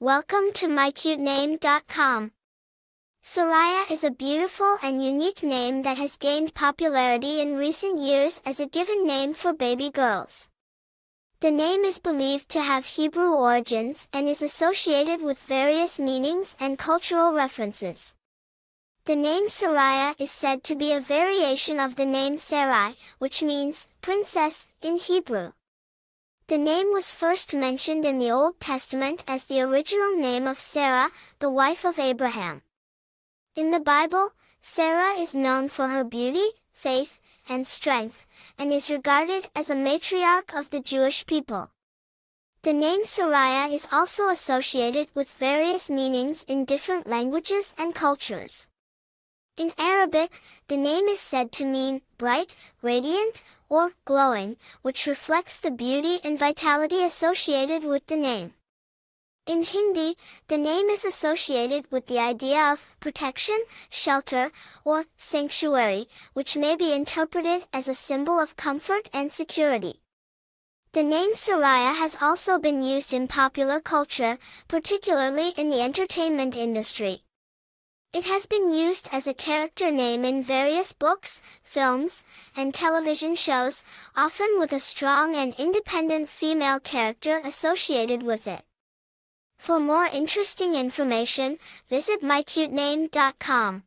Welcome to mycutename.com. Saraiya is a beautiful and unique name that has gained popularity in recent years as a given name for baby girls. The name is believed to have Hebrew origins and is associated with various meanings and cultural references. The name Saraiya is said to be a variation of the name Sarai, which means princess in Hebrew. The name was first mentioned in the Old Testament as the original name of Sarah, the wife of Abraham. In the Bible, Sarah is known for her beauty, faith, and strength, and is regarded as a matriarch of the Jewish people. The name Saraiya is also associated with various meanings in different languages and cultures. In Arabic, the name is said to mean bright, radiant, or glowing, which reflects the beauty and vitality associated with the name. In Hindi, the name is associated with the idea of protection, shelter, or sanctuary, which may be interpreted as a symbol of comfort and security. The name Saraiya has also been used in popular culture, particularly in the entertainment industry. It has been used as a character name in various books, films, and television shows, often with a strong and independent female character associated with it. For more interesting information, visit mycutename.com.